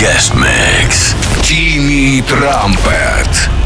guest mix. Timmy Trumpet.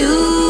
you.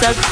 suck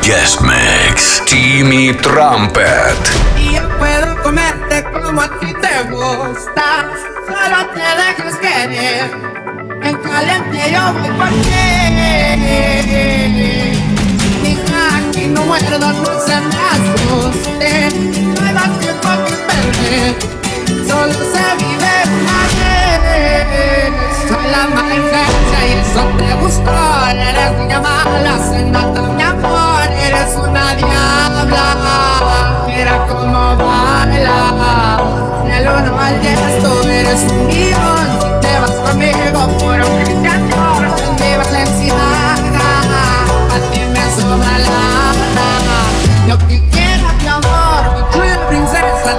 Guest Mix. Timmy Trumpet. una maldita, tú eres un guion. Si te vas conmigo, puro cristiano, mi valenciana, a ti me sobra la Yo quisiera mi amor, mi princesa,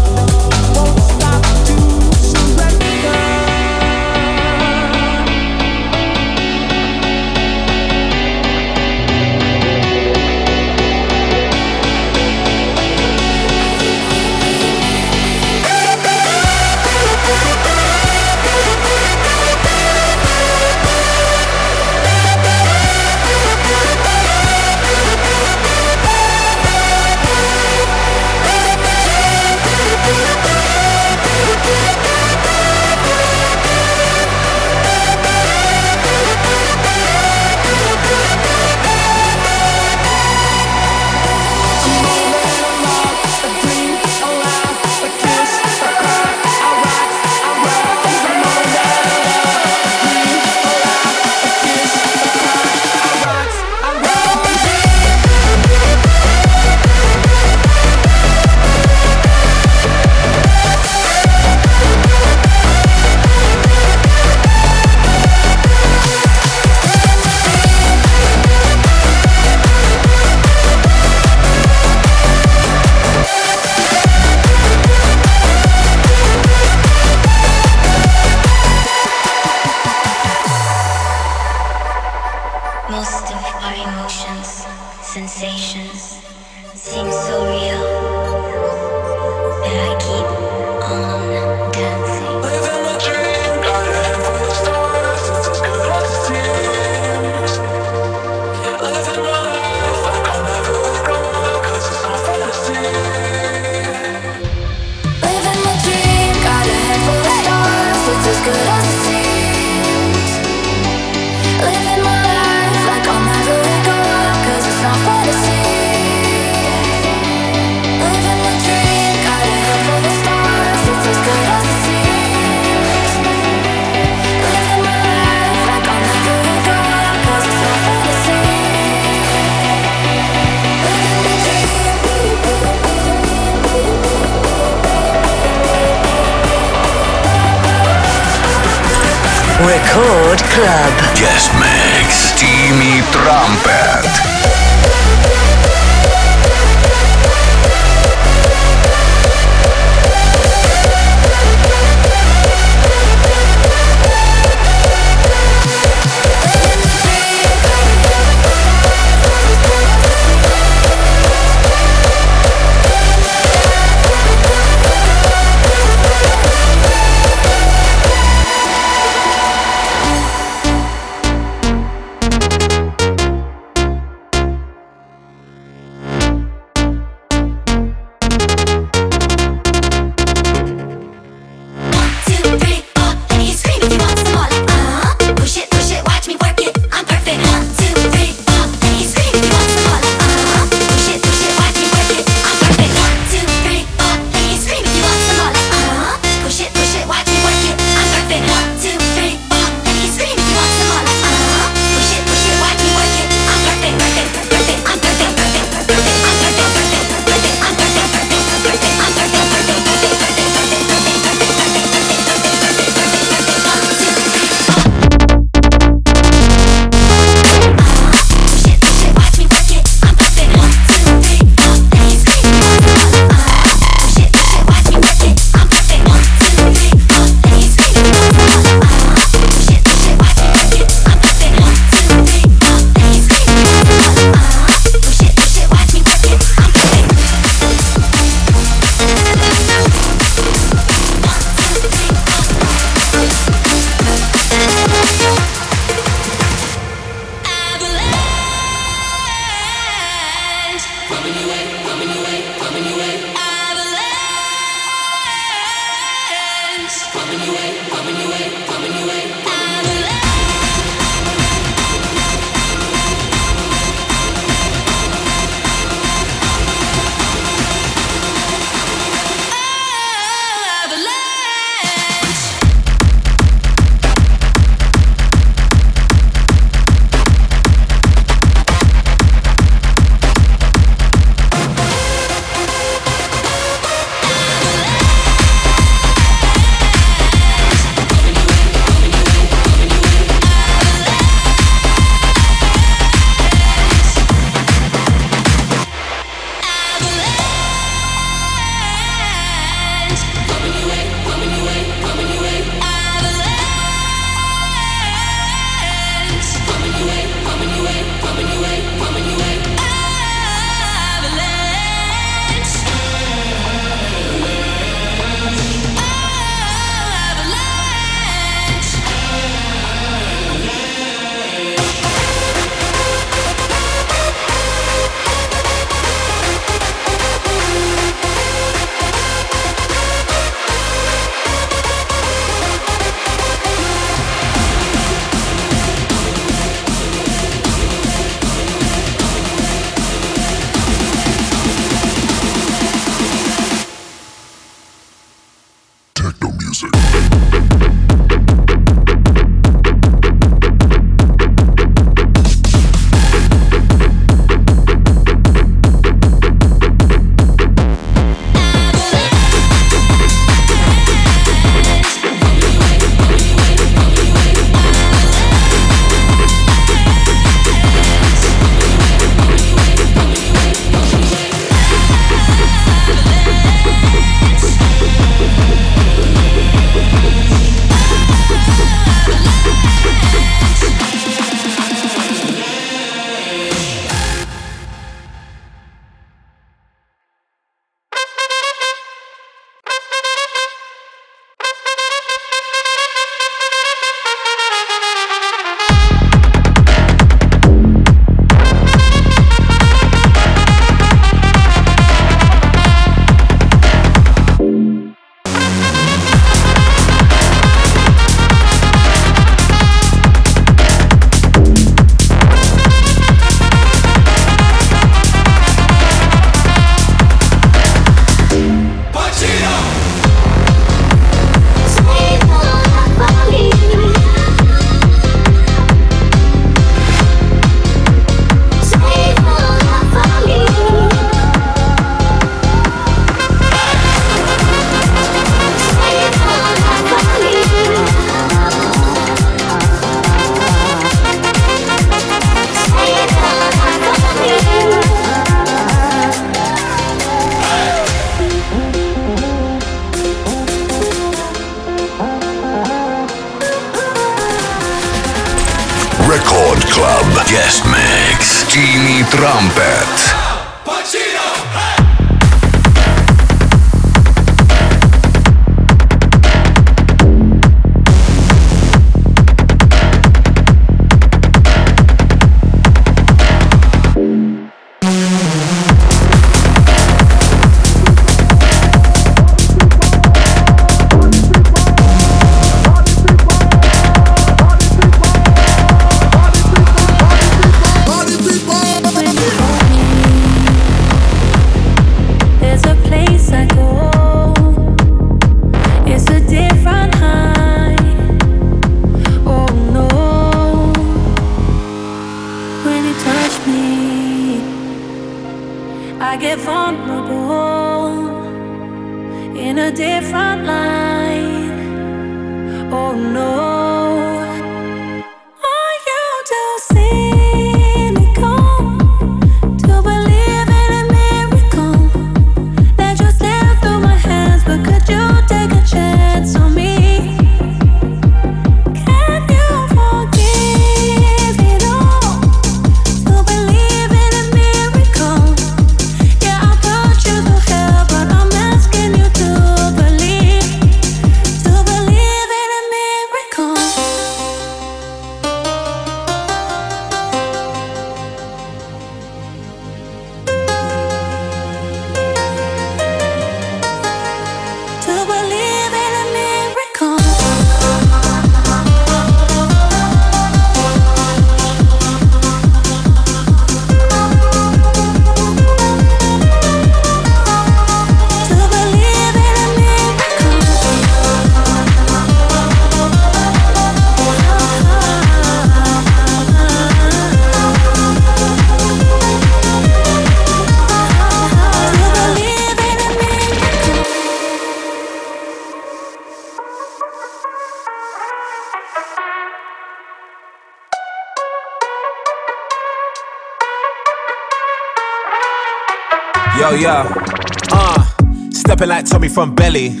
stepping like Tommy from Belly,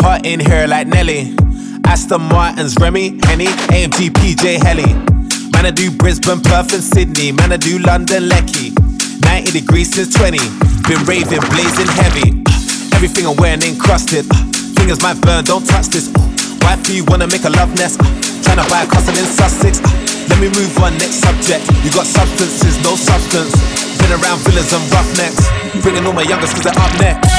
heart in here like Nelly. Aston Martin's Remy, Henny, AMG, PJ Helly. Man, I do Brisbane, Perth, and Sydney. Man, I do London, Lecky. 90 degrees since 20. Been raving, blazing heavy. Everything I'm wearing encrusted. Fingers might burn, don't touch this. Wifey, wanna make a love nest? Tryna buy a castle in Sussex. Let me move on, next subject. You got substances, no substance. Been around villas and roughnecks. Bringing all my youngest cause they're up next.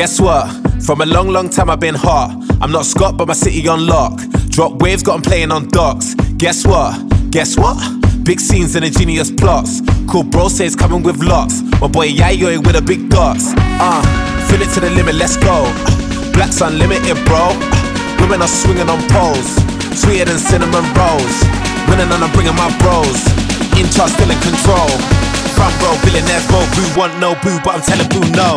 Guess what? From a long, long time I've been hot. I'm not Scott, but my city on lock. Drop waves, got got 'em playing on docks. Guess what? Guess what? Big scenes and ingenious plots. Cool bro says coming with lots. My boy Yayo with a big dots. Uh, fill it to the limit, let's go. Black's unlimited, bro. Women are swinging on poles. Sweeter than cinnamon rolls. Winning and I'm bringing my bros. In still in control. Front row, billionaire bro. Boo want no boo, but I'm telling boo no.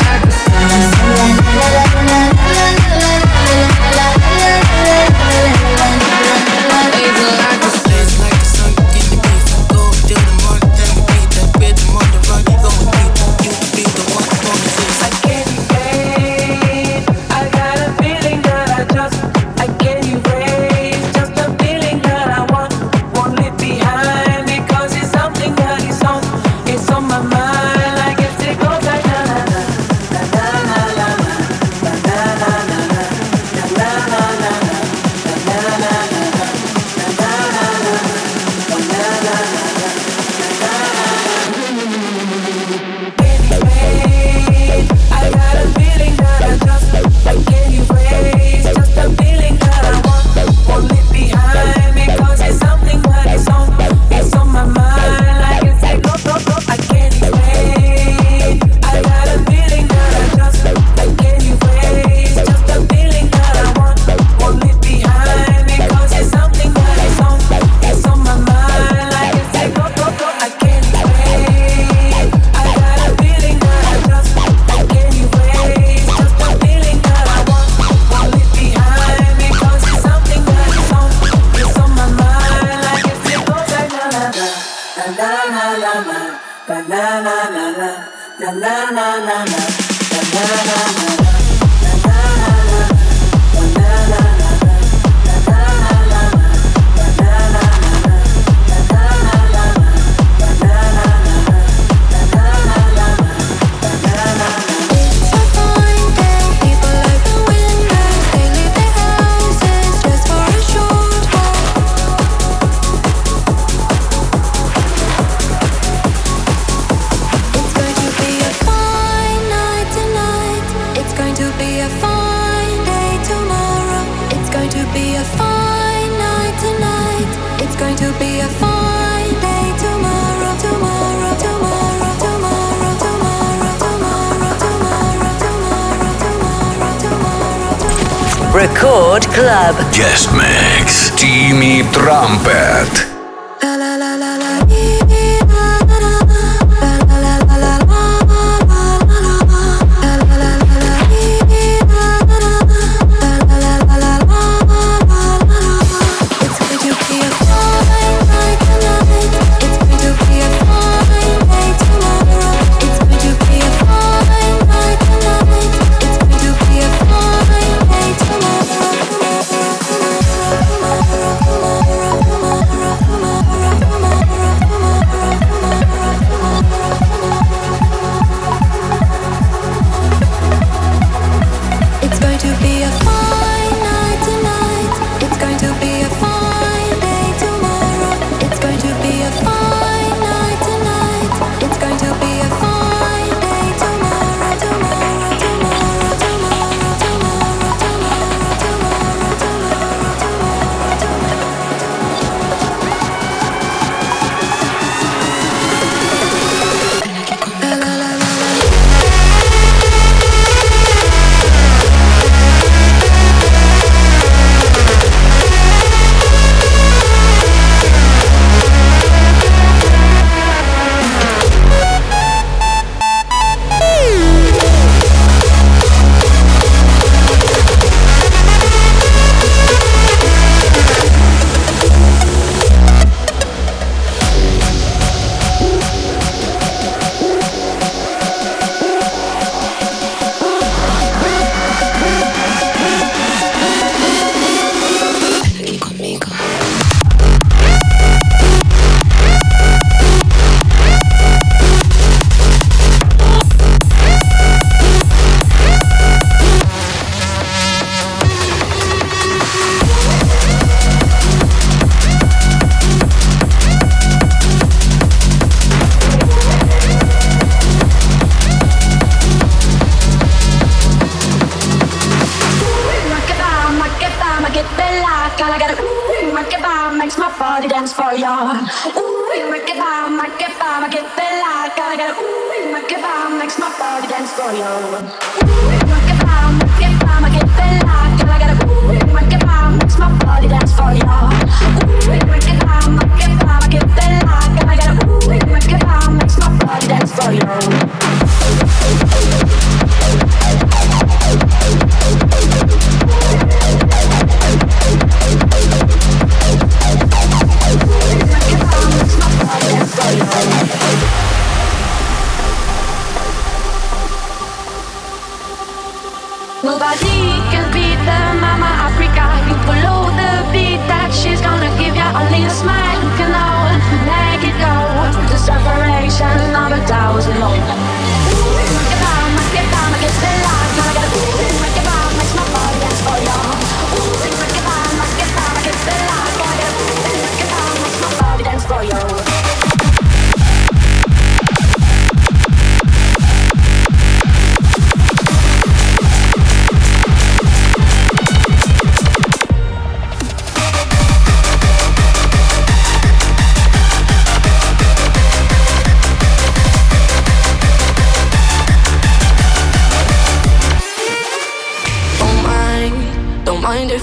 Timmy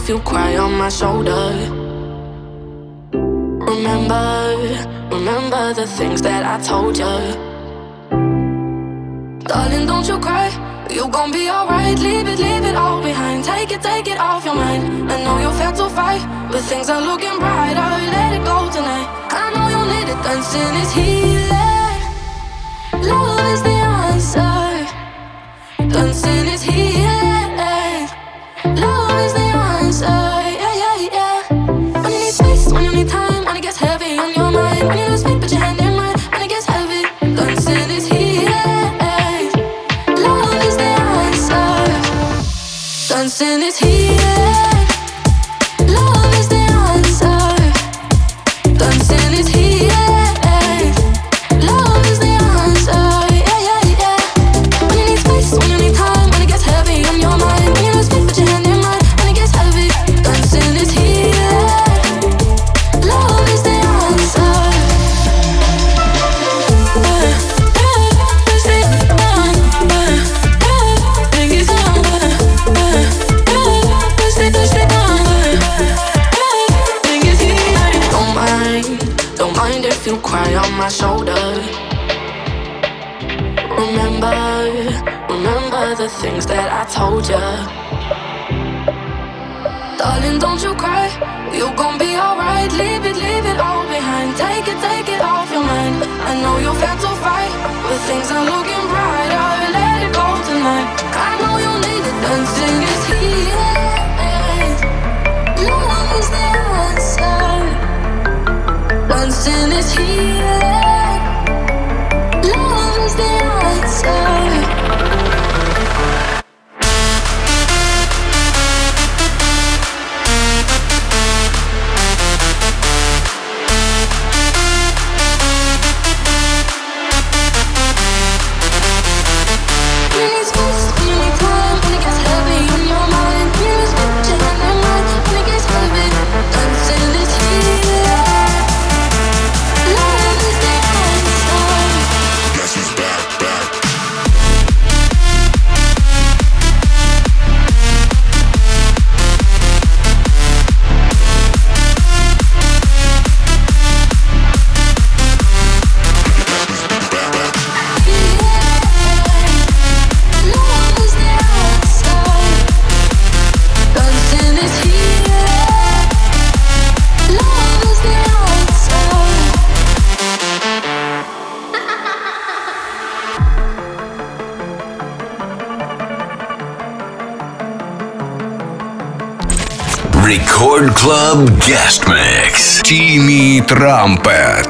You cry on my shoulder. Remember, remember the things that I told you. Darling, don't you cry. You gon' be alright. Leave it, leave it all behind. Take it, take it off your mind. I know you felt so fight, but things are looking brighter. Let it go tonight. I know you need it. Dancing is healing. Love is the answer. Dancing is healing. Is healing. on my shoulder. Remember, remember the things that I told you. Darling, don't you cry. You're gonna be alright. Leave it, leave it all behind. Take it, take it off your mind. I know you're fed to fight, but things are looking brighter. Let it go tonight. Club Guest Mix. Тимми Трампет.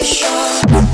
Sensation.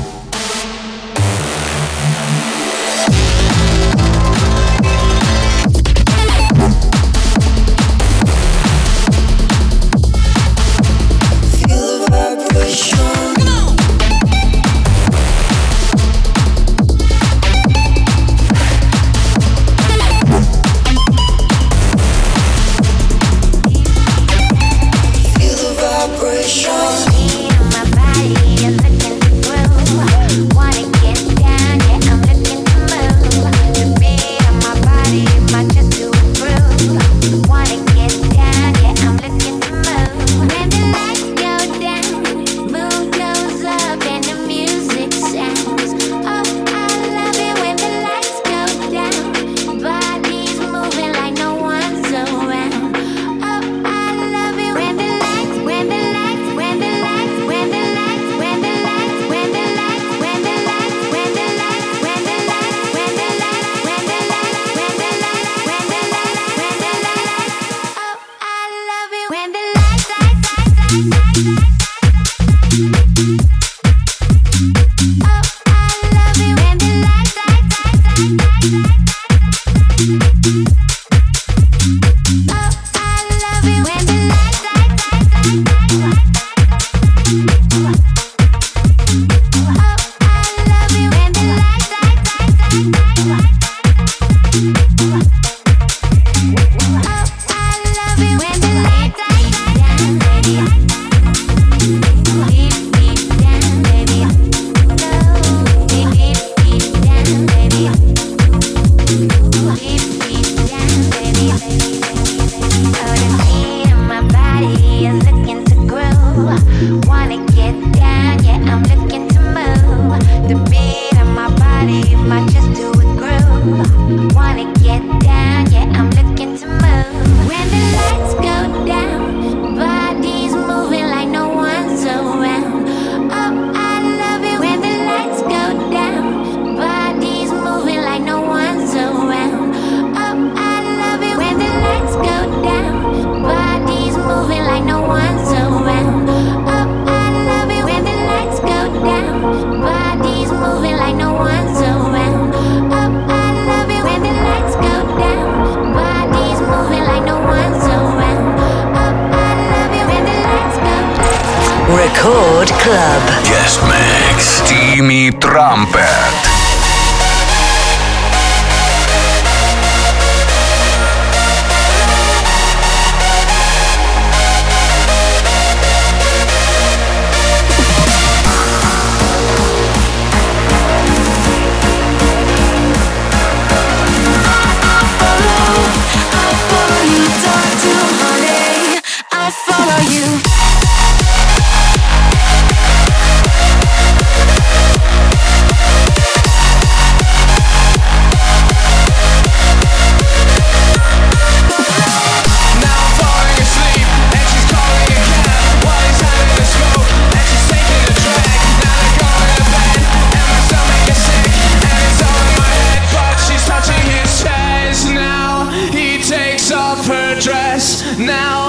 now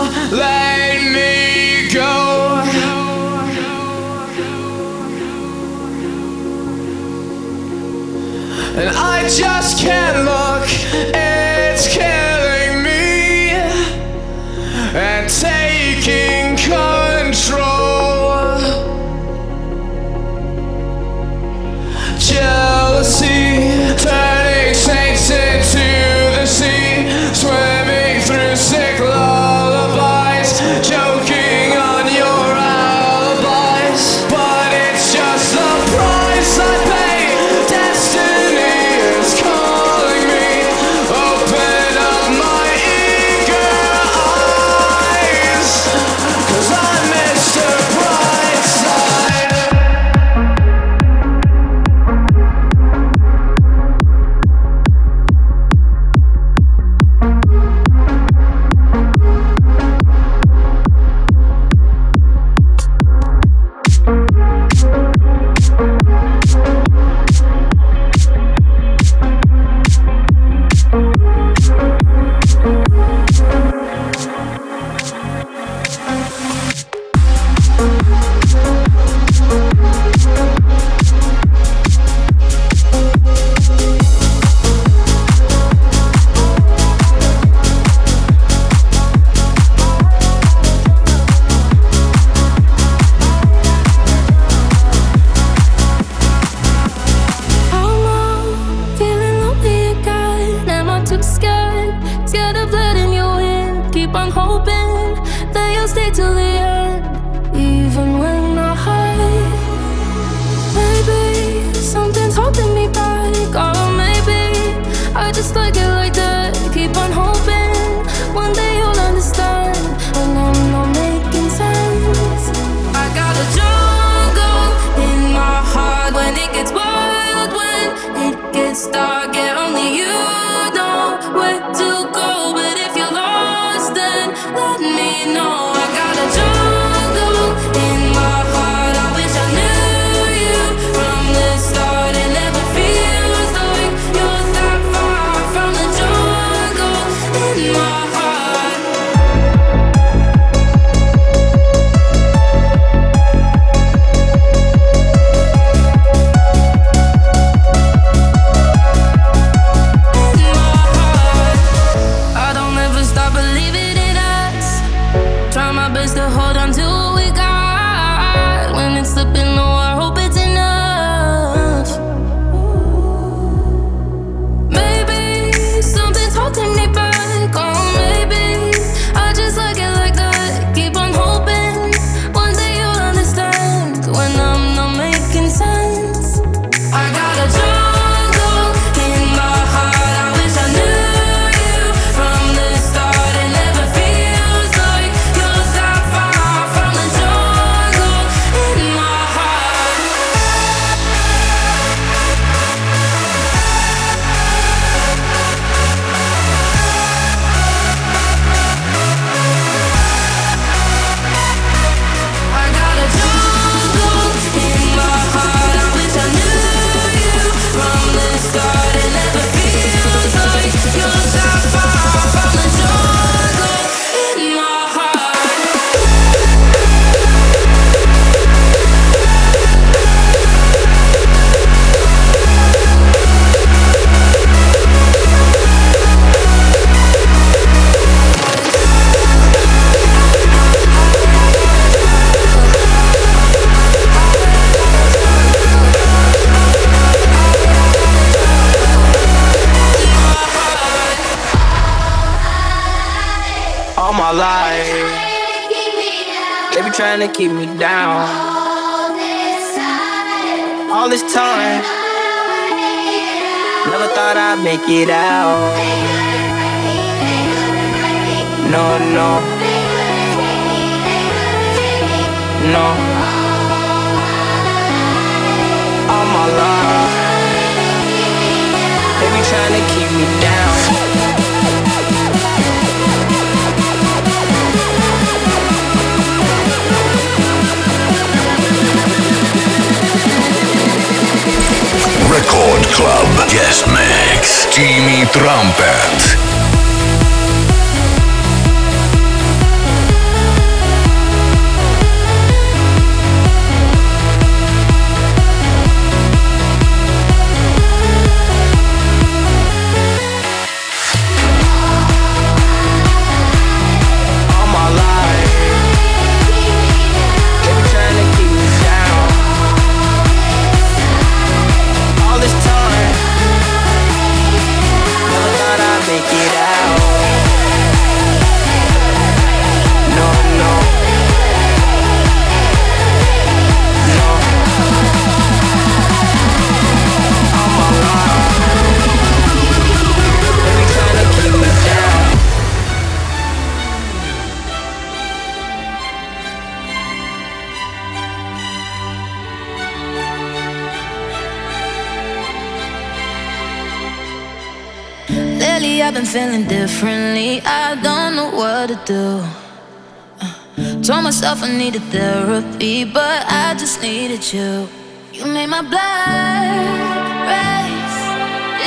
I'm hoping that you'll stay till the end, even when I hide. Maybe something's holding me back, or maybe I just like it like that. Keep on hoping one day you'll understand when I'm not making sense. I got a jungle in my heart when it gets wild, when it gets dark. to keep me down. All this time, all this time. Never thought I'd make it out. No, no. No. Record Club. Guest Mix. Timmy Trumpet. differently. I don't know what to do. Uh, told myself I needed therapy, but I just needed you. You made my blood race.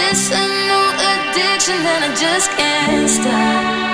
It's a new addiction, and I just can't stop.